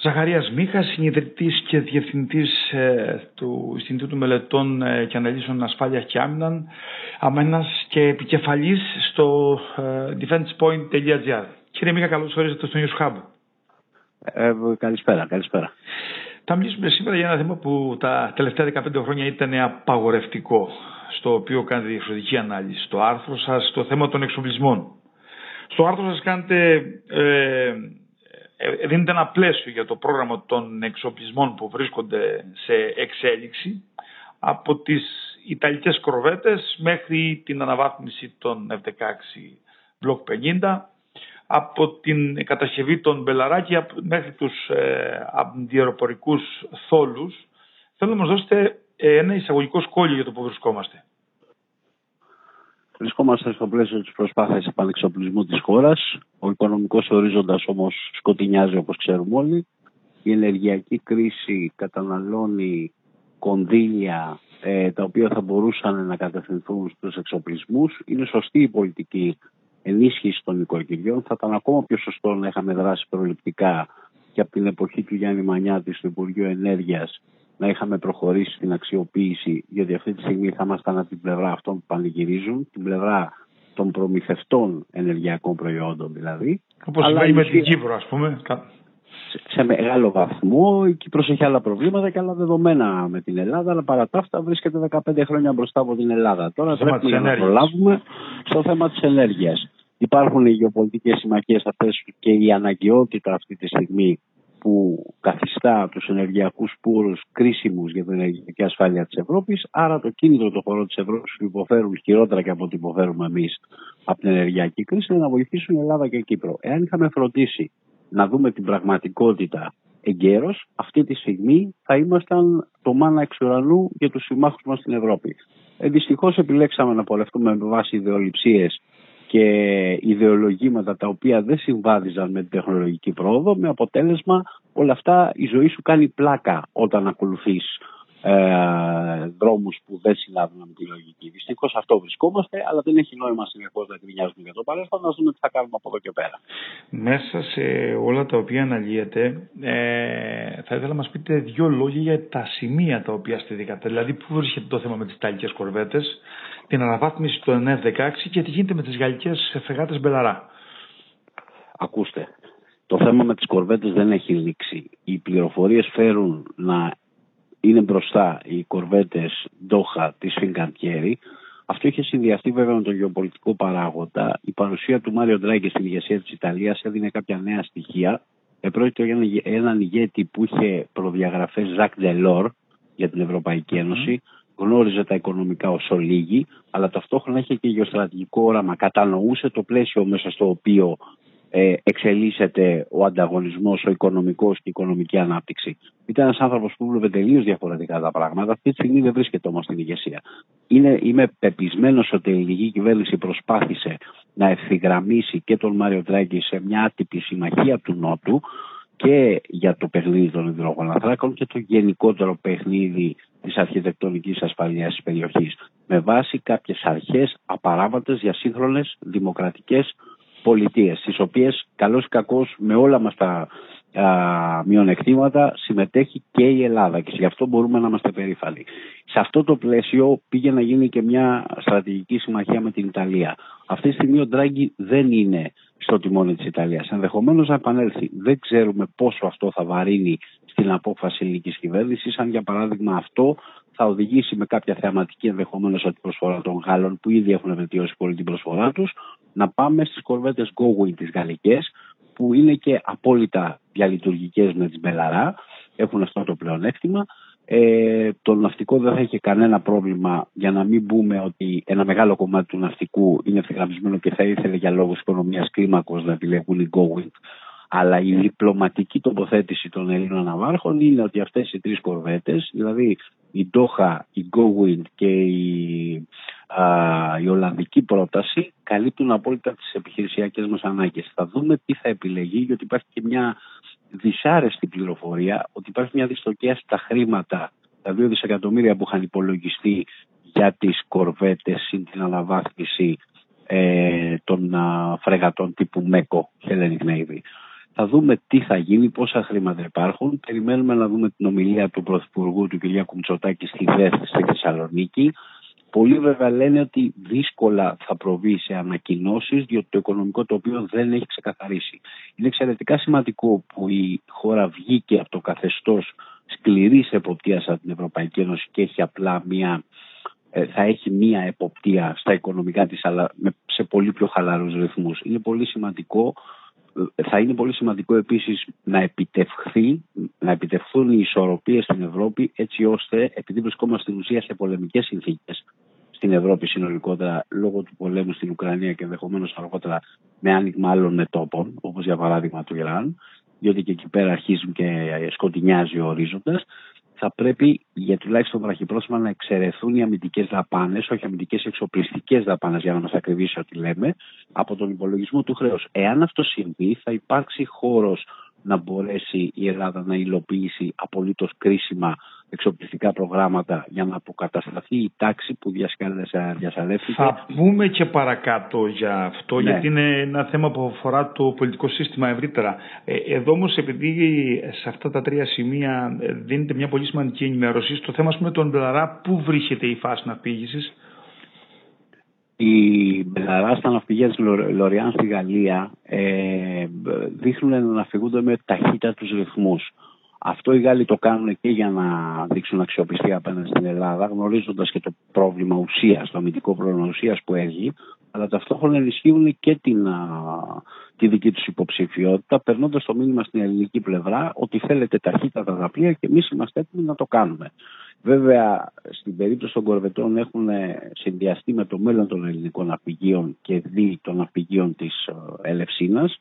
Ζαχαρίας Μίχας, συνειδητής και διευθυντής ε, του Ινστιτούτου Μελετών ε, και Αναλύσεων Ασφάλειας και Άμυναν, αμένας και επικεφαλής στο ε, defensepoint.gr. Κύριε Μίχα, καλώς ορίσατε στο News Hub. Ε, καλησπέρα, καλησπέρα. Θα μιλήσουμε σήμερα για ένα θέμα που τα τελευταία 15 χρόνια ήταν απαγορευτικό, στο οποίο κάνετε διαφορετική ανάλυση. Στο άρθρο σας, το θέμα των εξοπλισμών. Στο άρθρο σας κάνετε ε, ε, δίνεται ένα πλαίσιο για το πρόγραμμα των εξοπλισμών που βρίσκονται σε εξέλιξη από τις Ιταλικές κορβέτες μέχρι την αναβάθμιση των F-16 Block 50 από την κατασκευή των Μπελαράκη μέχρι τους ε, αντιεροπορικούς θόλους. Θέλω να μας δώσετε ένα εισαγωγικό σχόλιο για το που βρισκόμαστε. Βρισκόμαστε στο πλαίσιο της προσπάθειας επανεξοπλισμού της χώρας. Ο οικονομικός ορίζοντας όμως σκοτεινιάζει όπως ξέρουμε όλοι. Η ενεργειακή κρίση καταναλώνει κονδύλια ε, τα οποία θα μπορούσαν να κατευθυνθούν στους εξοπλισμούς. Είναι σωστή η πολιτική ενίσχυση των οικογενειών. Θα ήταν ακόμα πιο σωστό να είχαμε δράσει προληπτικά και από την εποχή του Γιάννη Μανιάτη στο Υπουργείο Ενέργειας να είχαμε προχωρήσει στην αξιοποίηση, γιατί αυτή τη στιγμή θα ήμασταν από την πλευρά αυτών που πανηγυρίζουν, την πλευρά των προμηθευτών ενεργειακών προϊόντων δηλαδή. Όπως συμβαίνει με την Κύπρο, ας πούμε. Σε, μεγάλο βαθμό η Κύπρος έχει άλλα προβλήματα και άλλα δεδομένα με την Ελλάδα, αλλά παρά τα αυτά βρίσκεται 15 χρόνια μπροστά από την Ελλάδα. Τώρα στο πρέπει να προλάβουμε στο θέμα της ενέργειας. Υπάρχουν οι γεωπολιτικές συμμαχίες αυτές και η αναγκαιότητα αυτή τη στιγμή που καθιστά τους ενεργειακούς πόρους κρίσιμους για την ενεργειακή ασφάλεια της Ευρώπης, άρα το κίνητρο των χωρών της Ευρώπης που υποφέρουν χειρότερα και από ό,τι υποφέρουμε εμείς από την ενεργειακή κρίση είναι να βοηθήσουν η Ελλάδα και η Κύπρο. Εάν είχαμε φροντίσει να δούμε την πραγματικότητα εγκαίρως, αυτή τη στιγμή θα ήμασταν το μάνα εξ ουρανού για τους συμμάχους μας στην Ευρώπη. Ε, δυστυχώς επιλέξαμε να πορευτούμε με βάση ιδεολειψίες και ιδεολογήματα τα οποία δεν συμβάδιζαν με την τεχνολογική πρόοδο με αποτέλεσμα όλα αυτά η ζωή σου κάνει πλάκα όταν ακολουθείς ε, δρόμους που δεν συνάδουν με τη λογική. Δυστυχώς αυτό βρισκόμαστε, αλλά δεν έχει νόημα συνεχώ να γκρινιάζουμε για το παρελθόν, να δούμε τι θα κάνουμε από εδώ και πέρα. Μέσα σε όλα τα οποία αναλύεται, ε, θα ήθελα να μας πείτε δύο λόγια για τα σημεία τα οποία σταθήκατε. Δηλαδή, πού βρίσκεται το θέμα με τις ιταλικές κορβέτες, την αναβάθμιση του F-16 και τι γίνεται με τις γαλλικές φεγάτες Μπελαρά. Ακούστε, το θέμα με τις κορβέτες δεν έχει λήξει. Οι πληροφορίες φέρουν να είναι μπροστά οι κορβέτες Doha της Fincantieri. Αυτό είχε συνδυαστεί βέβαια με τον γεωπολιτικό παράγοντα. Η παρουσία του Μάριο Ντράγκη στην ηγεσία της Ιταλίας έδινε κάποια νέα στοιχεία. Επρόκειτο για έναν ηγέτη που είχε προδιαγραφές Ζακ Ντελόρ για την Ευρωπαϊκή Ένωση. Γνώριζε τα οικονομικά όσο λίγοι, αλλά ταυτόχρονα είχε και γεωστρατηγικό όραμα. Κατανοούσε το πλαίσιο μέσα στο οποίο ε, εξελίσσεται ο ανταγωνισμός, ο οικονομικός και η οικονομική ανάπτυξη. Ήταν ένας άνθρωπος που βλέπει τελείως διαφορετικά τα πράγματα. Αυτή τη στιγμή δεν βρίσκεται όμως στην ηγεσία. Είναι, είμαι πεπισμένος ότι η ελληνική κυβέρνηση προσπάθησε να ευθυγραμμίσει και τον Μάριο Τράγκη σε μια άτυπη συμμαχία του Νότου και για το παιχνίδι των υδρογοναθράκων και το γενικότερο παιχνίδι της αρχιτεκτονικής ασφαλείας της περιοχής με βάση κάποιες αρχές απαράβατες για σύγχρονες δημοκρατικές πολιτείες, στις οποίες καλώς ή κακώς με όλα μας τα α, μειονεκτήματα συμμετέχει και η Ελλάδα και γι' αυτό μπορούμε να είμαστε περήφανοι. Σε αυτό το πλαίσιο πήγε να γίνει και μια στρατηγική συμμαχία με την Ιταλία. Αυτή τη στιγμή ο Ντράγκη δεν είναι στο τιμόνι της Ιταλίας. Ενδεχομένως να επανέλθει. Δεν ξέρουμε πόσο αυτό θα βαρύνει στην απόφαση ελληνικής κυβέρνησης, αν για παράδειγμα αυτό θα οδηγήσει με κάποια θεαματική ενδεχομένως από την προσφορά των Γάλλων που ήδη έχουν βελτιώσει πολύ την προσφορά τους, να πάμε στις κορβέτες Gowind τις γαλλικές, που είναι και απόλυτα διαλειτουργικές με τις Μπελαρά, έχουν αυτό το πλεονέκτημα. Ε, το ναυτικό δεν θα έχει κανένα πρόβλημα για να μην πούμε ότι ένα μεγάλο κομμάτι του ναυτικού είναι ευθυγραμμισμένο και θα ήθελε για λόγους οικονομίας κλίμακος να επιλεγούν οι Gowind αλλά η διπλωματική τοποθέτηση των Ελλήνων ναυάρχων είναι ότι αυτές οι τρεις κορβέτες, δηλαδή η Ντόχα, η Go και η, α, η Ολλανδική πρόταση καλύπτουν απόλυτα τις επιχειρησιακές μας ανάγκες. Θα δούμε τι θα επιλεγεί, γιατί υπάρχει και μια δυσάρεστη πληροφορία ότι υπάρχει μια δυστοκία στα χρήματα, τα 2 δισεκατομμύρια που είχαν υπολογιστεί για τις κορβέτες συν την αναβάθμιση ε, των α, φρεγατών τύπου ΜΕΚΟ, Hellenic Navy. Θα δούμε τι θα γίνει, πόσα χρήματα υπάρχουν. Περιμένουμε να δούμε την ομιλία του Πρωθυπουργού του κ. Κουμτσοτάκη στη ΔΕΘ στη Θεσσαλονίκη. Πολλοί βέβαια λένε ότι δύσκολα θα προβεί σε ανακοινώσεις, διότι το οικονομικό τοπίο δεν έχει ξεκαθαρίσει. Είναι εξαιρετικά σημαντικό που η χώρα βγήκε από το καθεστώς σκληρής εποπτείας από την Ευρωπαϊκή Ένωση και έχει απλά μία, ε, θα έχει μία εποπτεία στα οικονομικά της αλλά σε πολύ πιο χαλαρούς ρυθμούς. Είναι πολύ σημαντικό ε, θα είναι πολύ σημαντικό επίσης να επιτευχθεί, να επιτευχθούν οι ισορροπίες στην Ευρώπη έτσι ώστε επειδή βρισκόμαστε στην ουσία σε πολεμικές συνθήκες στην Ευρώπη συνολικότερα λόγω του πολέμου στην Ουκρανία και ενδεχομένως αργότερα με άνοιγμα άλλων μετόπων, όπως για παράδειγμα του Ιράν, διότι και εκεί πέρα αρχίζουν και σκοτεινιάζει ο ορίζοντας, θα πρέπει για τουλάχιστον βραχυπρόθεσμα να εξαιρεθούν οι αμυντικές δαπάνες, όχι αμυντικές εξοπλιστικές δαπάνες, για να μας ακριβήσει ό,τι λέμε, από τον υπολογισμό του χρέους. Εάν αυτό συμβεί, θα υπάρξει χώρος να μπορέσει η Ελλάδα να υλοποιήσει απολύτως κρίσιμα εξοπλιστικά προγράμματα για να αποκατασταθεί η τάξη που διασαλεύθηκε. Θα πούμε και παρακάτω για αυτό, ναι. γιατί είναι ένα θέμα που αφορά το πολιτικό σύστημα ευρύτερα. Ε, εδώ όμως, επειδή σε αυτά τα τρία σημεία ε, δίνεται μια πολύ σημαντική ενημέρωση, στο θέμα με τον Μπελαρά, πού βρίσκεται η φάση ναυπήγησης. Οι Μπελαρά στα ναυπηγεία της Λοριάν στη Γαλλία ε, δείχνουν να ναυπηγούνται με ταχύτατους ρυθμούς. Αυτό οι Γάλλοι το κάνουν και για να δείξουν αξιοπιστία απέναντι στην Ελλάδα, γνωρίζοντας και το πρόβλημα ουσίας, το αμυντικό πρόβλημα ουσίας που έχει, αλλά ταυτόχρονα ενισχύουν και την, τη δική τους υποψηφιότητα, περνώντας το μήνυμα στην ελληνική πλευρά ότι θέλετε ταχύτατα τα πλοία και εμείς είμαστε έτοιμοι να το κάνουμε. Βέβαια, στην περίπτωση των κορβετών έχουν συνδυαστεί με το μέλλον των ελληνικών ναυπηγείων και δι των ναυπηγείων της ε, Ελευσίνας.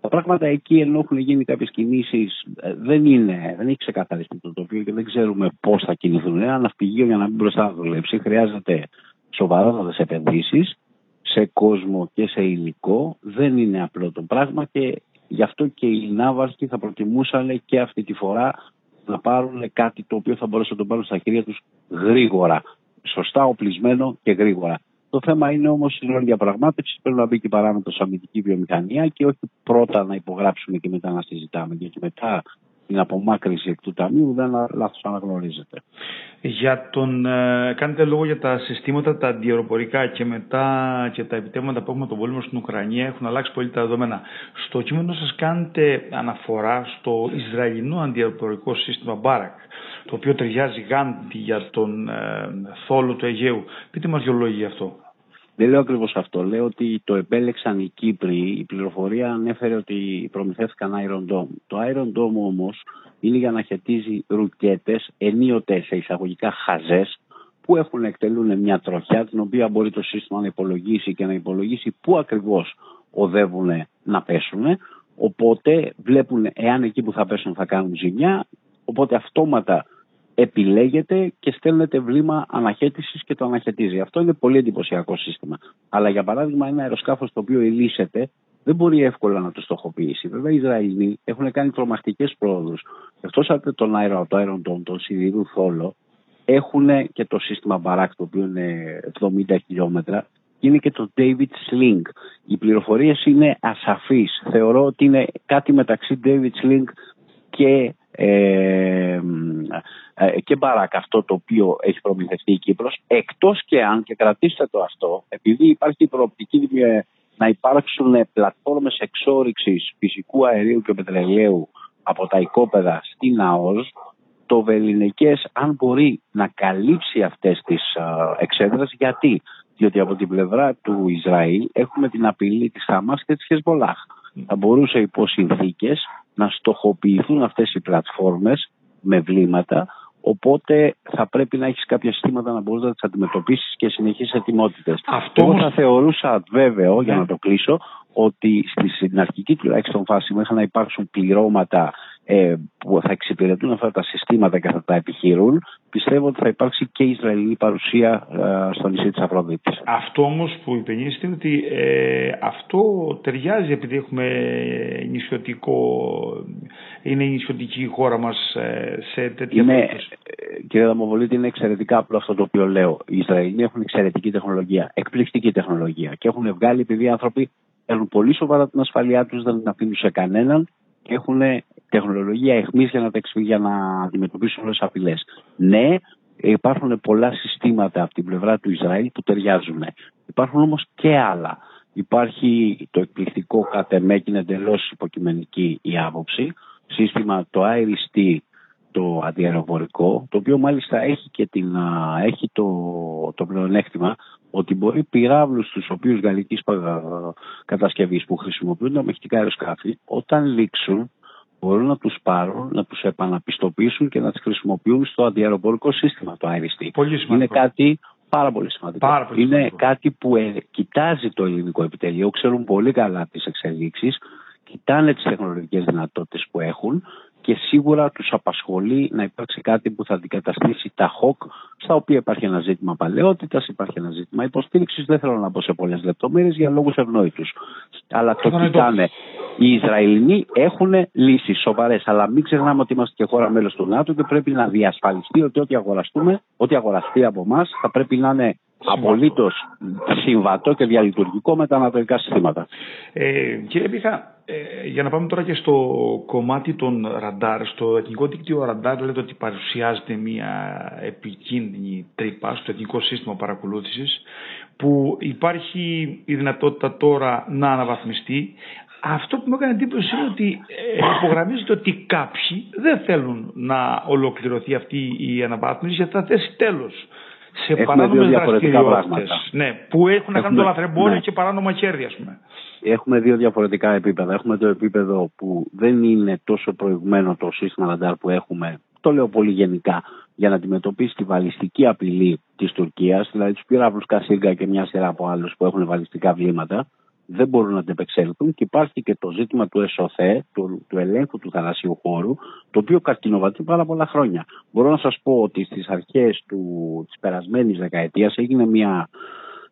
Τα πράγματα εκεί ενώ έχουν γίνει κάποιες κινήσεις ε, δεν, είναι, δεν έχει ξεκαθαριστεί το τοπίο και δεν ξέρουμε πώς θα κινηθούν. Ένα ναυπηγείο για να μην μπροστά να δουλέψει χρειάζεται σοβαρότατε επενδύσεις σε κόσμο και σε υλικό. Δεν είναι απλό το πράγμα και γι' αυτό και οι ναύαρχοι θα προτιμούσαν και αυτή τη φορά να πάρουν κάτι το οποίο θα μπορέσουν να το πάρουν στα χέρια τους γρήγορα. Σωστά οπλισμένο και γρήγορα. Το θέμα είναι όμως στην όλη διαπραγμάτευση πρέπει να μπει και παράμετρο αμυντική βιομηχανία και όχι πρώτα να υπογράψουμε και μετά να συζητάμε. Γιατί μετά την απομάκρυνση εκ του ταμείου δεν λάθος αναγνωρίζεται. Για τον, ε, κάνετε λόγο για τα συστήματα τα αντιεροπορικά και μετά και τα επιτεύγματα που έχουμε τον πόλεμο στην Ουκρανία έχουν αλλάξει πολύ τα δεδομένα. Στο κείμενο σας κάνετε αναφορά στο Ισραηλινό αντιεροπορικό σύστημα Μπάρακ το οποίο ταιριάζει γάντι για τον ε, θόλο του Αιγαίου. Πείτε μας δυο λόγια γι' αυτό. Δεν λέω ακριβώς αυτό. Λέω ότι το επέλεξαν οι Κύπροι. Η πληροφορία ανέφερε ότι προμηθεύτηκαν Iron Dome. Το Iron Dome όμως είναι για να χαιτίζει ρουκέτες, ενίοτε σε εισαγωγικά χαζές, που έχουν εκτελούν μια τροχιά, την οποία μπορεί το σύστημα να υπολογίσει και να υπολογίσει πού ακριβώς οδεύουν να πέσουν. Οπότε βλέπουν εάν εκεί που θα πέσουν θα κάνουν ζημιά, οπότε αυτόματα επιλέγεται και στέλνεται βλήμα αναχέτησης και το αναχαιτίζει. Αυτό είναι πολύ εντυπωσιακό σύστημα. Αλλά για παράδειγμα, ένα αεροσκάφος το οποίο ελίσσεται δεν μπορεί εύκολα να το στοχοποιήσει. Βέβαια, οι Ισραηλοί έχουν κάνει τρομακτικές πρόοδους. Εκτός από τον αέρο, το αεροντόμ, τον σιδηρού θόλο, έχουν και το σύστημα Barak, το οποίο είναι 70 χιλιόμετρα, και είναι και το David Sling. Οι πληροφορίες είναι ασαφείς. Θεωρώ ότι είναι κάτι μεταξύ David Sling και ε, ε, και μπαράκ αυτό το οποίο έχει προμηθευτεί η Κύπρος εκτός και αν και κρατήστε το αυτό επειδή υπάρχει η προοπτική να υπάρξουν πλατφόρμες εξόριξης φυσικού αερίου και πετρελαίου από τα οικόπεδα στην ΑΟΣ το Βεληνικές αν μπορεί να καλύψει αυτές τις εξέδρες γιατί; Διότι από την πλευρά του Ισραήλ έχουμε την απειλή της Χαμάς και της Χεσμολάχ. Θα μπορούσε υπό συνθήκες να στοχοποιηθούν αυτές οι πλατφόρμες με βλήματα Οπότε θα πρέπει να έχεις κάποια συστήματα να μπορείς να τις αντιμετωπίσεις και συνεχεί ετοιμότητες. Αυτό Εγώ θα θεωρούσα βέβαιο, για ναι. να το κλείσω, ότι στην αρχική τουλάχιστον φάση μέχρι να υπάρξουν πληρώματα ε, που θα εξυπηρετούν αυτά τα συστήματα και θα τα επιχειρούν, πιστεύω ότι θα υπάρξει και η Ισραηλινή παρουσία ε, στο νησί της Αφροδίτης. Αυτό όμως που υπενήσετε είναι ότι ε, αυτό ταιριάζει επειδή έχουμε νησιωτικό, είναι η νησιωτική χώρα μας ε, σε τέτοια είναι, Κύριε Δαμοβολίτη, είναι εξαιρετικά απλό αυτό το οποίο λέω. Οι Ισραηλοί έχουν εξαιρετική τεχνολογία, εκπληκτική τεχνολογία και έχουν βγάλει επειδή οι άνθρωποι παίρνουν πολύ σοβαρά την ασφαλειά τους, δεν την αφήνουν σε κανέναν και έχουν τεχνολογία εχμή για να, για να αντιμετωπίσουν όλες τις απειλές. Ναι, υπάρχουν πολλά συστήματα από την πλευρά του Ισραήλ που ταιριάζουν. Υπάρχουν όμως και άλλα. Υπάρχει το εκπληκτικό κατ' εμέ και είναι εντελώς υποκειμενική η άποψη. Σύστημα το IRIS-T, το αντιαεροπορικό, το οποίο μάλιστα έχει και την, έχει το, το πλεονέκτημα ότι μπορεί πυράβλους τους οποίους γαλλικής κατασκευής που χρησιμοποιούν τα μεχτικά αεροσκάφη όταν λήξουν μπορούν να τους πάρουν, να τους επαναπιστοποιήσουν και να τις χρησιμοποιούν στο αντιαεροπορικό σύστημα το IRIS-T. Πολύ Είναι κάτι πάρα πολύ σημαντικό. Πάρα πολύ Είναι κάτι που ε, κοιτάζει το ελληνικό επιτελείο, ξέρουν πολύ καλά τις εξελίξεις, κοιτάνε τις τεχνολογικές δυνατότητες που έχουν και σίγουρα τους απασχολεί να υπάρξει κάτι που θα αντικαταστήσει τα ΧΟΚ στα οποία υπάρχει ένα ζήτημα παλαιότητας, υπάρχει ένα ζήτημα υποστήριξης, δεν θέλω να πω σε πολλές λεπτομέρειες για λόγους ευνόητους. Αλλά το κοιτάνε. Οι Ισραηλινοί έχουν λύσεις σοβαρές, αλλά μην ξεχνάμε ότι είμαστε και χώρα μέλος του ΝΑΤΟ και πρέπει να διασφαλιστεί ότι ό,τι αγοραστούμε, ό,τι αγοραστεί από εμάς θα πρέπει να είναι απολύτως συμβατό και διαλειτουργικό με τα ανατολικά συστήματα. Ε, κύριε Πίχα, ε, για να πάμε τώρα και στο κομμάτι των ραντάρ, στο εθνικό δίκτυο ραντάρ λέτε ότι παρουσιάζεται μια επικίνδυνη τρύπα στο εθνικό σύστημα παρακολούθησης που υπάρχει η δυνατότητα τώρα να αναβαθμιστεί. Αυτό που μου έκανε εντύπωση είναι ότι ε, υπογραμμίζεται ότι κάποιοι δεν θέλουν να ολοκληρωθεί αυτή η αναβάθμιση γιατί θα θέσει τέλος σε παράνομε δραστηριότητες. Ναι, που έχουν να κάνουν το λαθρεμπόριο ναι. και παράνομα χέρια, ας πούμε. Έχουμε δύο διαφορετικά επίπεδα. Έχουμε το επίπεδο που δεν είναι τόσο προηγμένο το σύστημα ραντάρ που έχουμε, το λέω πολύ γενικά, για να αντιμετωπίσει τη βαλιστική απειλή της Τουρκίας, δηλαδή τους πυράβλους Κασίγκα και μια σειρά από άλλους που έχουν βαλιστικά βλήματα δεν μπορούν να αντεπεξέλθουν και υπάρχει και το ζήτημα του ΕΣΟΘΕ, του, του ελέγχου του θαλασσίου χώρου, το οποίο καρκινοβατεί πάρα πολλά χρόνια. Μπορώ να σας πω ότι στις αρχές του, της περασμένης δεκαετίας έγινε μια,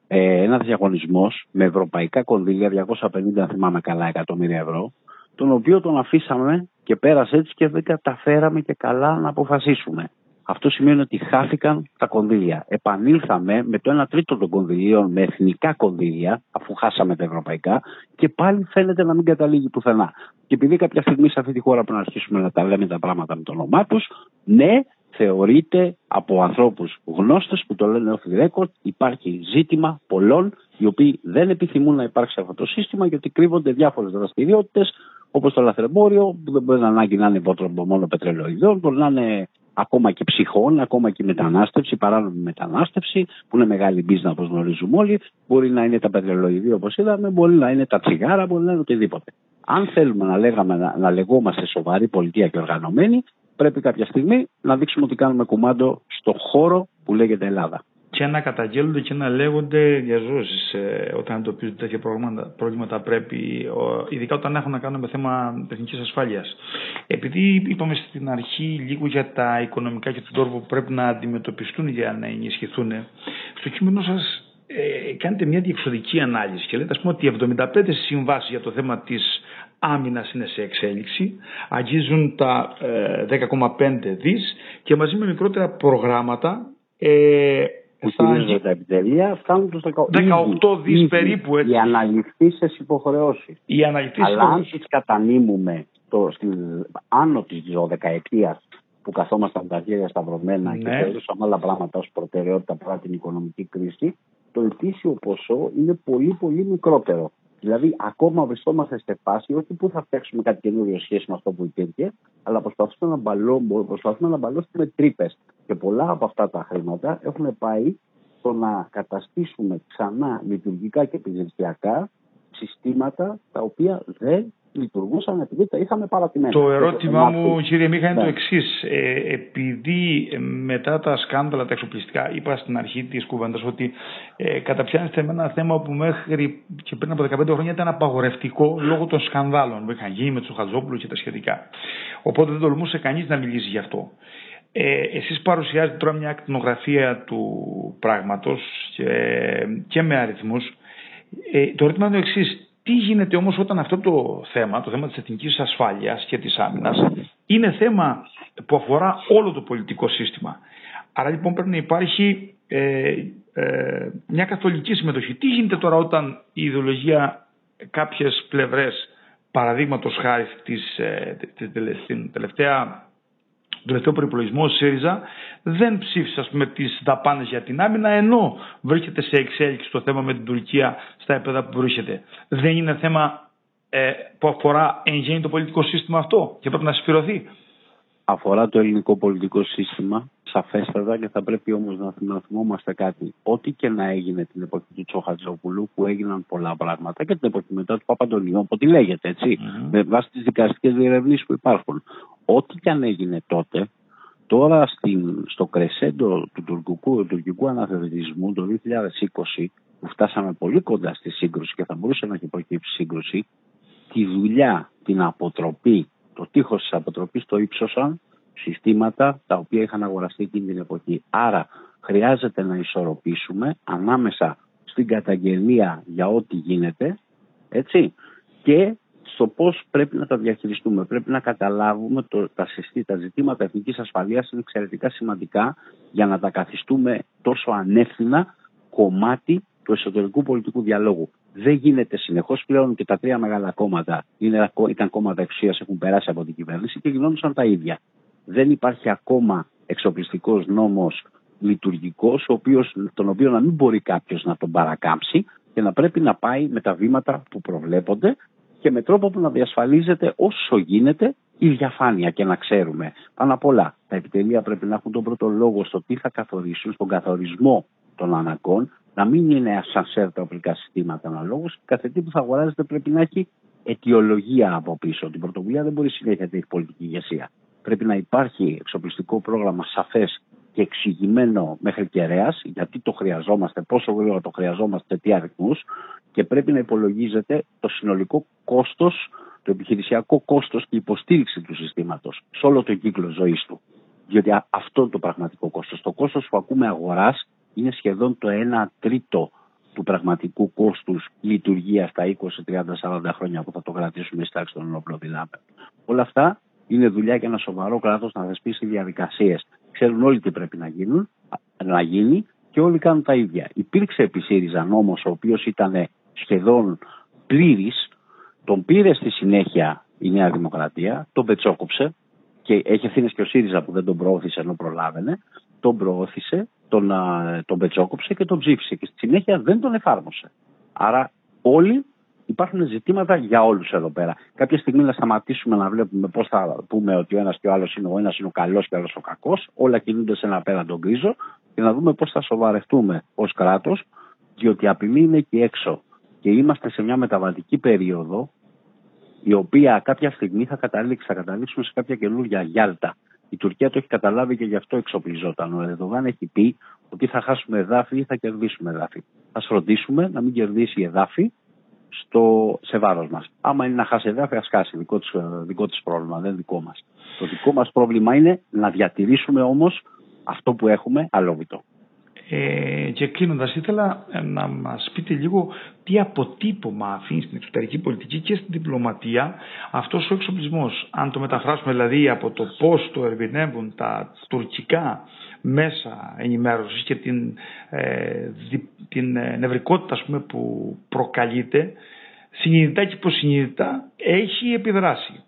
ε, ένας διαγωνισμός με ευρωπαϊκά κονδύλια, 250 αν θυμάμαι καλά εκατομμύρια ευρώ, τον οποίο τον αφήσαμε και πέρασε έτσι και δεν καταφέραμε και καλά να αποφασίσουμε. Αυτό σημαίνει ότι χάθηκαν τα κονδύλια. Επανήλθαμε με το 1 τρίτο των κονδυλίων με εθνικά κονδύλια, αφού χάσαμε τα ευρωπαϊκά, και πάλι φαίνεται να μην καταλήγει πουθενά. Και επειδή κάποια στιγμή σε αυτή τη χώρα που να αρχίσουμε να τα λέμε τα πράγματα με το όνομά τους, ναι, θεωρείται από ανθρώπους γνώστες που το λένε off the record, υπάρχει ζήτημα πολλών οι οποίοι δεν επιθυμούν να υπάρξει αυτό το σύστημα γιατί κρύβονται διάφορες δραστηριότητες όπως το λαθρεμπόριο, που δεν μπορεί να ανάγκη να είναι μόνο πετρελαιοειδών, μπορεί να είναι ακόμα και ψυχών, ακόμα και μετανάστευση, παράνομη μετανάστευση, που είναι μεγάλη μπίζνα όπως γνωρίζουμε όλοι. Μπορεί να είναι τα πετρελοειδή όπως είδαμε, μπορεί να είναι τα τσιγάρα, μπορεί να είναι οτιδήποτε. Αν θέλουμε να, λέγαμε, να, να λεγόμαστε σοβαρή πολιτεία και οργανωμένοι, πρέπει κάποια στιγμή να δείξουμε ότι κάνουμε κουμάντο στο χώρο που λέγεται Ελλάδα και να καταγγέλλονται και να λέγονται διαζώσει ε, όταν εντοπίζονται τέτοια προβλήματα, προβλήματα πρέπει, ειδικά όταν έχουν να κάνουν με θέμα εθνική ασφάλειας. Επειδή είπαμε στην αρχή λίγο για τα οικονομικά και τον τρόπο που πρέπει να αντιμετωπιστούν για να ενισχυθούν, στο κείμενο σας ε, κάνετε μια διεξοδική ανάλυση και λέτε ας πούμε ότι 75 συμβάσεις για το θέμα της άμυνας είναι σε εξέλιξη, αγγίζουν τα ε, 10,5 δις και μαζί με μικρότερα προγράμματα ε, που στηρίζονται τα επιτελεία φτάνουν τους 18 δις περίπου. Έτσι. Οι αναληφθήσεις υποχρεώσεις. Οι Αλλά αν τις κατανείμουμε το, στην, άνω της 12 που καθόμασταν τα χέρια σταυρωμένα ναι. και θεωρούσαμε άλλα πράγματα ως προτεραιότητα παρά την οικονομική κρίση, το ετήσιο ποσό είναι πολύ πολύ μικρότερο. Δηλαδή, ακόμα βρισκόμαστε σε φάση όχι που θα φτιάξουμε κάτι καινούριο σχέση με αυτό που υπήρχε, αλλά προσπαθούμε να, μπαλώ, προσπαθούμε να μπαλώσουμε τρύπες. Και πολλά από αυτά τα χρήματα έχουν πάει στο να καταστήσουμε ξανά λειτουργικά και επιζητιακά συστήματα τα οποία δεν λειτουργούσαν επειδή τα είχαμε παρατημένα. Το ερώτημά μου, κύριε Μίχα, είναι το ναι. εξής. Ε, επειδή μετά τα σκάνδαλα τα εξοπλιστικά, είπα στην αρχή της κουβέντας ότι ε, καταπιάνεστε με ένα θέμα που μέχρι και πριν από 15 χρόνια ήταν απαγορευτικό λόγω των σκανδάλων που είχαν γίνει με τους Χατζόπουλους και τα σχετικά. Οπότε δεν τολμούσε κανείς να μιλήσει γι' αυτό. Ε, εσείς παρουσιάζετε τώρα μια ακτινογραφία του πράγματος και, και με αριθμούς. Ε, το ερώτημα είναι το εξής. Τι γίνεται όμως όταν αυτό το θέμα, το θέμα της εθνικής ασφάλειας και της άμυνας, είναι θέμα που αφορά όλο το πολιτικό σύστημα. Άρα λοιπόν πρέπει να υπάρχει ε, ε, μια καθολική συμμετοχή. Τι γίνεται τώρα όταν η ιδεολογία κάποιες πλευρές παραδείγματος χάρη της, ε, την τελευταία το τελευταίο προπολογισμό ο ΣΥΡΙΖΑ δεν ψήφισε ας πούμε, τις δαπάνες για την άμυνα ενώ βρίσκεται σε εξέλιξη το θέμα με την Τουρκία στα επίπεδα που βρίσκεται. Δεν είναι θέμα ε, που αφορά εν γέννη το πολιτικό σύστημα αυτό και πρέπει να συσπηρωθεί αφορά το ελληνικό πολιτικό σύστημα, σαφέστατα και θα πρέπει όμως να, να θυμόμαστε κάτι. Ό,τι και να έγινε την εποχή του Τσοχατζόπουλου που έγιναν πολλά πράγματα και την εποχή μετά του Παπαντονίου, ό,τι λέγεται έτσι, mm-hmm. με βάση τις δικαστικές διερευνήσεις που υπάρχουν. Ό,τι και αν έγινε τότε, τώρα στην, στο κρεσέντο του τουρκικού, του τουρκικού αναθεωρητισμού το 2020, που φτάσαμε πολύ κοντά στη σύγκρουση και θα μπορούσε να έχει προκύψει σύγκρουση, τη δουλειά, την αποτροπή το τείχος της αποτροπής το ύψωσαν συστήματα τα οποία είχαν αγοραστεί εκείνη την εποχή. Άρα χρειάζεται να ισορροπήσουμε ανάμεσα στην καταγγελία για ό,τι γίνεται έτσι, και στο πώς πρέπει να τα διαχειριστούμε. Πρέπει να καταλάβουμε το, τα, συστή, τα ζητήματα εθνικής ασφαλείας είναι εξαιρετικά σημαντικά για να τα καθιστούμε τόσο ανεύθυνα κομμάτι του εσωτερικού πολιτικού διαλόγου δεν γίνεται συνεχώς πλέον και τα τρία μεγάλα κόμματα είναι, ήταν κόμματα εξουσίας, έχουν περάσει από την κυβέρνηση και γινόντουσαν τα ίδια. Δεν υπάρχει ακόμα εξοπλιστικός νόμος λειτουργικός, τον οποίο να μην μπορεί κάποιος να τον παρακάμψει και να πρέπει να πάει με τα βήματα που προβλέπονται και με τρόπο που να διασφαλίζεται όσο γίνεται η διαφάνεια και να ξέρουμε. Πάνω απ' όλα, τα επιτελεία πρέπει να έχουν τον πρώτο λόγο στο τι θα καθορίσουν, στον καθορισμό των αναγκών, να μην είναι ασανσέρ τα οπλικά συστήματα αναλόγως. Κάθε τι που θα αγοράζεται πρέπει να έχει αιτιολογία από πίσω. Την πρωτοβουλία δεν μπορεί συνέχεια να έχει πολιτική ηγεσία. Πρέπει να υπάρχει εξοπλιστικό πρόγραμμα σαφές και εξηγημένο μέχρι κεραία, γιατί το χρειαζόμαστε, πόσο γρήγορα το χρειαζόμαστε, τι αριθμούς και πρέπει να υπολογίζεται το συνολικό κόστος, το επιχειρησιακό κόστος και υποστήριξη του συστήματος σε όλο το κύκλο ζωής του. Διότι αυτό είναι το πραγματικό κόστος. Το κόστος που ακούμε αγοράς είναι σχεδόν το 1 τρίτο του πραγματικού κόστους λειτουργίας στα 20, 30, 40 χρόνια που θα το κρατήσουμε στη τάξη των ενόπλων δυνάμεων. Όλα αυτά είναι δουλειά για ένα σοβαρό κράτος να δεσπίσει διαδικασίες. Ξέρουν όλοι τι πρέπει να, γίνουν, να γίνει και όλοι κάνουν τα ίδια. Υπήρξε επί ΣΥΡΙΖΑ νόμος ο οποίος ήταν σχεδόν πλήρης, τον πήρε στη συνέχεια η Νέα Δημοκρατία, τον πετσόκοψε και έχει ευθύνες και ο ΣΥΡΙΖΑ που δεν τον προώθησε ενώ προλάβαινε, τον προώθησε τον, τον πετσόκοψε και τον ψήφισε και στη συνέχεια δεν τον εφάρμοσε. Άρα όλοι υπάρχουν ζητήματα για όλους εδώ πέρα. Κάποια στιγμή να σταματήσουμε να βλέπουμε πώς θα πούμε ότι ο ένας και ο άλλος είναι ο ένας είναι ο καλός και ο άλλος ο κακός. Όλα κινούνται σε ένα πέραντο γκρίζο και να δούμε πώς θα σοβαρευτούμε ως κράτος, διότι η απειλή είναι εκεί έξω. Και είμαστε σε μια μεταβατική περίοδο η οποία κάποια στιγμή θα καταλήξει, θα καταλήξουμε σε κάποια καινούργια Γιάλτα. Η Τουρκία το έχει καταλάβει και γι' αυτό εξοπλιζόταν. Ο Ερδογάν έχει πει ότι θα χάσουμε εδάφη ή θα κερδίσουμε εδάφη. Α φροντίσουμε να μην κερδίσει εδάφη στο, σε βάρος μας. Άμα είναι να χάσει εδάφη, ας χάσει. Δικό της δικό της πρόβλημα, δεν δικό μας. Το δικό μας πρόβλημα είναι να διατηρήσουμε όμως αυτό που έχουμε αλόβητο. Ε, και κλείνοντας, ήθελα ε, να μας πείτε λίγο τι αποτύπωμα αφήνει στην εξωτερική πολιτική και στην διπλωματία αυτός ο εξοπλισμός. Αν το μεταφράσουμε δηλαδή από το πώς το ερμηνεύουν τα τουρκικά μέσα ενημέρωσης και την, ε, την ε, νευρικότητα πούμε, που προκαλείται, συνειδητά και υποσυνείδητα έχει επιδράσει.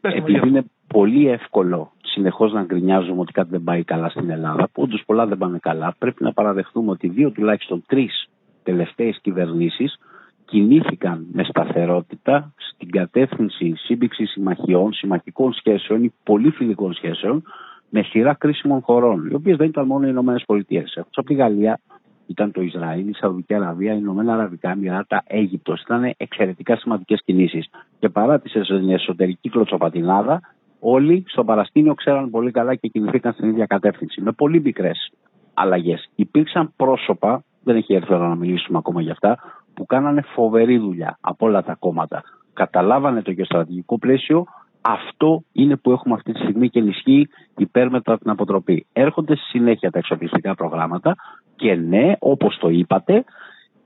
Επειδή είναι πολύ εύκολο συνεχώς να γκρινιάζουμε ότι κάτι δεν πάει καλά στην Ελλάδα, που όντως πολλά δεν πάνε καλά, πρέπει να παραδεχτούμε ότι δύο τουλάχιστον τρεις τελευταίες κυβερνήσεις κινήθηκαν με σταθερότητα στην κατεύθυνση σύμπηξη συμμαχιών, συμμαχικών σχέσεων ή πολύ φιλικών σχέσεων με σειρά κρίσιμων χωρών, οι οποίες δεν ήταν μόνο οι Ηνωμένες Πολιτείες. Εκτό από τη Γαλλία, ήταν το Ισραήλ, η Σαουδική Αραβία, οι Ηνωμένα Αραβικά Εμμυράτα, Αίγυπτος. Ήταν εξαιρετικά σημαντικές κινήσεις. Και παρά τη εσωτερική κλωτσοπατινάδα, όλοι στο παρασκήνιο ξέραν πολύ καλά και κινηθήκαν στην ίδια κατεύθυνση. Με πολύ μικρές αλλαγές. Υπήρξαν πρόσωπα, δεν έχει έρθει ώρα να μιλήσουμε ακόμα για αυτά, που κάνανε φοβερή δουλειά από όλα τα κόμματα. Καταλάβανε το γεωστρατηγικό πλαίσιο, αυτό είναι που έχουμε αυτή τη στιγμή και ενισχύει υπέρ μετά την αποτροπή. Έρχονται στη συνέχεια τα εξοπλιστικά προγράμματα και ναι, όπως το είπατε,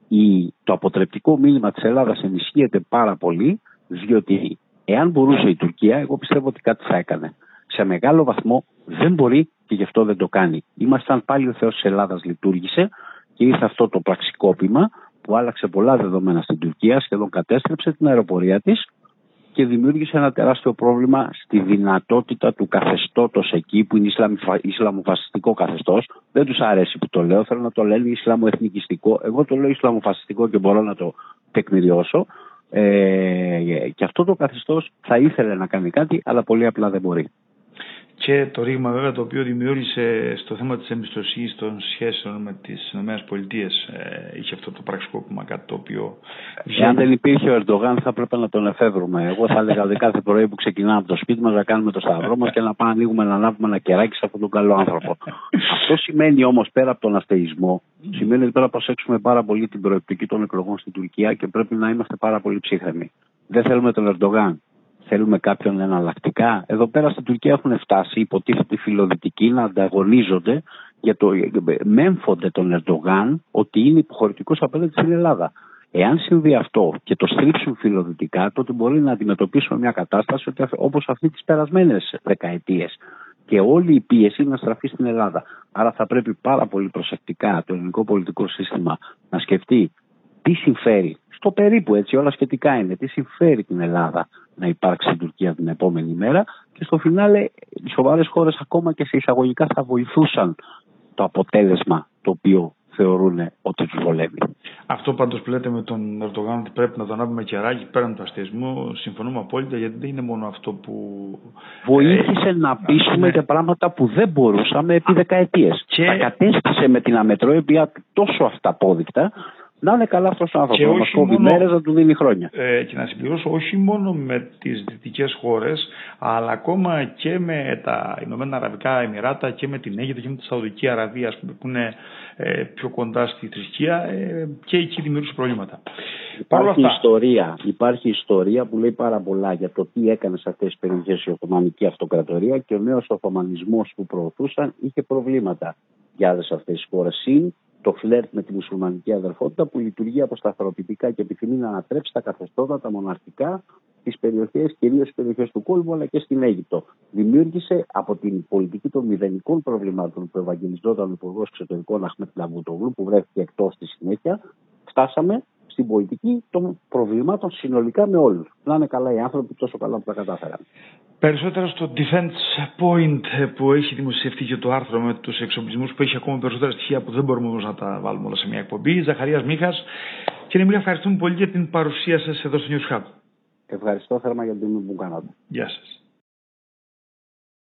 η, το αποτρεπτικό μήνυμα της Ελλάδας ενισχύεται πάρα πολύ, διότι Εάν μπορούσε η Τουρκία, εγώ πιστεύω ότι κάτι θα έκανε. Σε μεγάλο βαθμό δεν μπορεί και γι' αυτό δεν το κάνει. Ήμασταν πάλι ο Θεός της Ελλάδας λειτουργήσε και ήρθε αυτό το πραξικόπημα που άλλαξε πολλά δεδομένα στην Τουρκία, σχεδόν κατέστρεψε την αεροπορία της και δημιούργησε ένα τεράστιο πρόβλημα στη δυνατότητα του καθεστώτος εκεί που είναι Ισλαμοφασιστικό καθεστώς. Δεν τους αρέσει που το λέω, θέλω να το λένε Ισλαμοεθνικιστικό. Εγώ το λέω Ισλαμοφασιστικό και μπορώ να το τεκμηριώσω. Ε, και αυτό το καθεστώς θα ήθελε να κάνει κάτι, αλλά πολύ απλά δεν μπορεί και το ρήγμα βέβαια το οποίο δημιούργησε στο θέμα της εμπιστοσύνης των σχέσεων με τις ΗΠΑ ε, είχε αυτό το πραξικόπημα κάτι το οποίο... Αν δεν υπήρχε ο Ερντογάν θα έπρεπε να τον εφεύρουμε. Εγώ θα έλεγα ότι κάθε πρωί που ξεκινάμε από το σπίτι μας να κάνουμε το σταυρό μας και να πάμε ανοίγουμε να λάβουμε ένα κεράκι σε αυτόν τον καλό άνθρωπο. αυτό σημαίνει όμως πέρα από τον αστεϊσμό, σημαίνει ότι πρέπει να προσέξουμε πάρα πολύ την προεπτική των εκλογών στην Τουρκία και πρέπει να είμαστε πάρα πολύ ψύχρεμοι. Δεν θέλουμε τον Ερντογάν. Θέλουμε κάποιον εναλλακτικά. Εδώ πέρα στην Τουρκία έχουν φτάσει, υποτίθεται οι φιλοδυτικοί, να ανταγωνίζονται για το, μέμφονται τον Ερντογάν ότι είναι υποχωρητικός απέναντι στην Ελλάδα. Εάν συμβεί αυτό και το στρίψουν φιλοδυτικά, τότε μπορεί να αντιμετωπίσουμε μια κατάσταση όπως αυτή τις περασμένες δεκαετίες. Και όλη η πίεση να στραφεί στην Ελλάδα. Άρα θα πρέπει πάρα πολύ προσεκτικά το ελληνικό πολιτικό σύστημα να σκεφτεί τι συμφέρει, στο περίπου έτσι όλα σχετικά είναι, τι συμφέρει την Ελλάδα να υπάρξει στην Τουρκία την επόμενη μέρα και στο φινάλε οι σοβαρές χώρες ακόμα και σε εισαγωγικά θα βοηθούσαν το αποτέλεσμα το οποίο θεωρούν ότι τους βολεύει. Αυτό πάντως που λέτε με τον Ερντογάν ότι πρέπει να τον άβουμε κεράκι πέραν του αστιασμού, συμφωνούμε απόλυτα γιατί δεν είναι μόνο αυτό που. Βοήθησε να πείσουμε ναι. για πράγματα που δεν μπορούσαμε επί δεκαετίες. Και... Τα κατέστησε με την αμετρόεπια τόσο αυταπόδεικτα να είναι καλά αυτός ο άνθρωπος. Να μας κόβει μέρες, να του δίνει χρόνια. Ε, και να συμπληρώσω όχι μόνο με τις δυτικές χώρες, αλλά ακόμα και με τα Ηνωμένα Αραβικά Εμμυράτα και με την Αίγυπτο και με τη Σαουδική Αραβία, πούμε, που είναι ε, πιο κοντά στη θρησκεία ε, και εκεί δημιουργούσε προβλήματα. Υπάρχει ιστορία, υπάρχει ιστορία που λέει πάρα πολλά για το τι έκανες σε αυτές τις περιοχές η Οθωμανική Αυτοκρατορία και ο νέος Οθωμανισμός που προωθούσαν είχε προβλήματα για άλλες αυτές τις χώρες. Συν το φλερτ με τη μουσουλμανική αδερφότητα που λειτουργεί αποσταθεροποιητικά και επιθυμεί να ανατρέψει τα καθεστώτα, τα μοναρχικά, τις περιοχές, κυρίως τις περιοχές του κόλπου αλλά και στην Αίγυπτο. Δημιούργησε από την πολιτική των μηδενικών προβλημάτων που ευαγγελιζόταν ο Υπουργός Εξωτερικών Αχμέτ Λαβούτογλου, που βρέθηκε εκτός στη συνέχεια, φτάσαμε στην πολιτική των προβλημάτων συνολικά με όλους. Να είναι καλά οι άνθρωποι τόσο καλά που τα κατάφεραν. Περισσότερο στο defense point που έχει δημοσιευτεί και το άρθρο με τους εξοπλισμούς που έχει ακόμα περισσότερα στοιχεία που δεν μπορούμε όμως να τα βάλουμε όλα σε μια εκπομπή. Ζαχαρίας Μίχας. Κύριε Μίχα, ευχαριστούμε πολύ για την παρουσία σας εδώ στο News Hub. Ευχαριστώ θερμά για την τιμή που κάνατε. Γεια σας.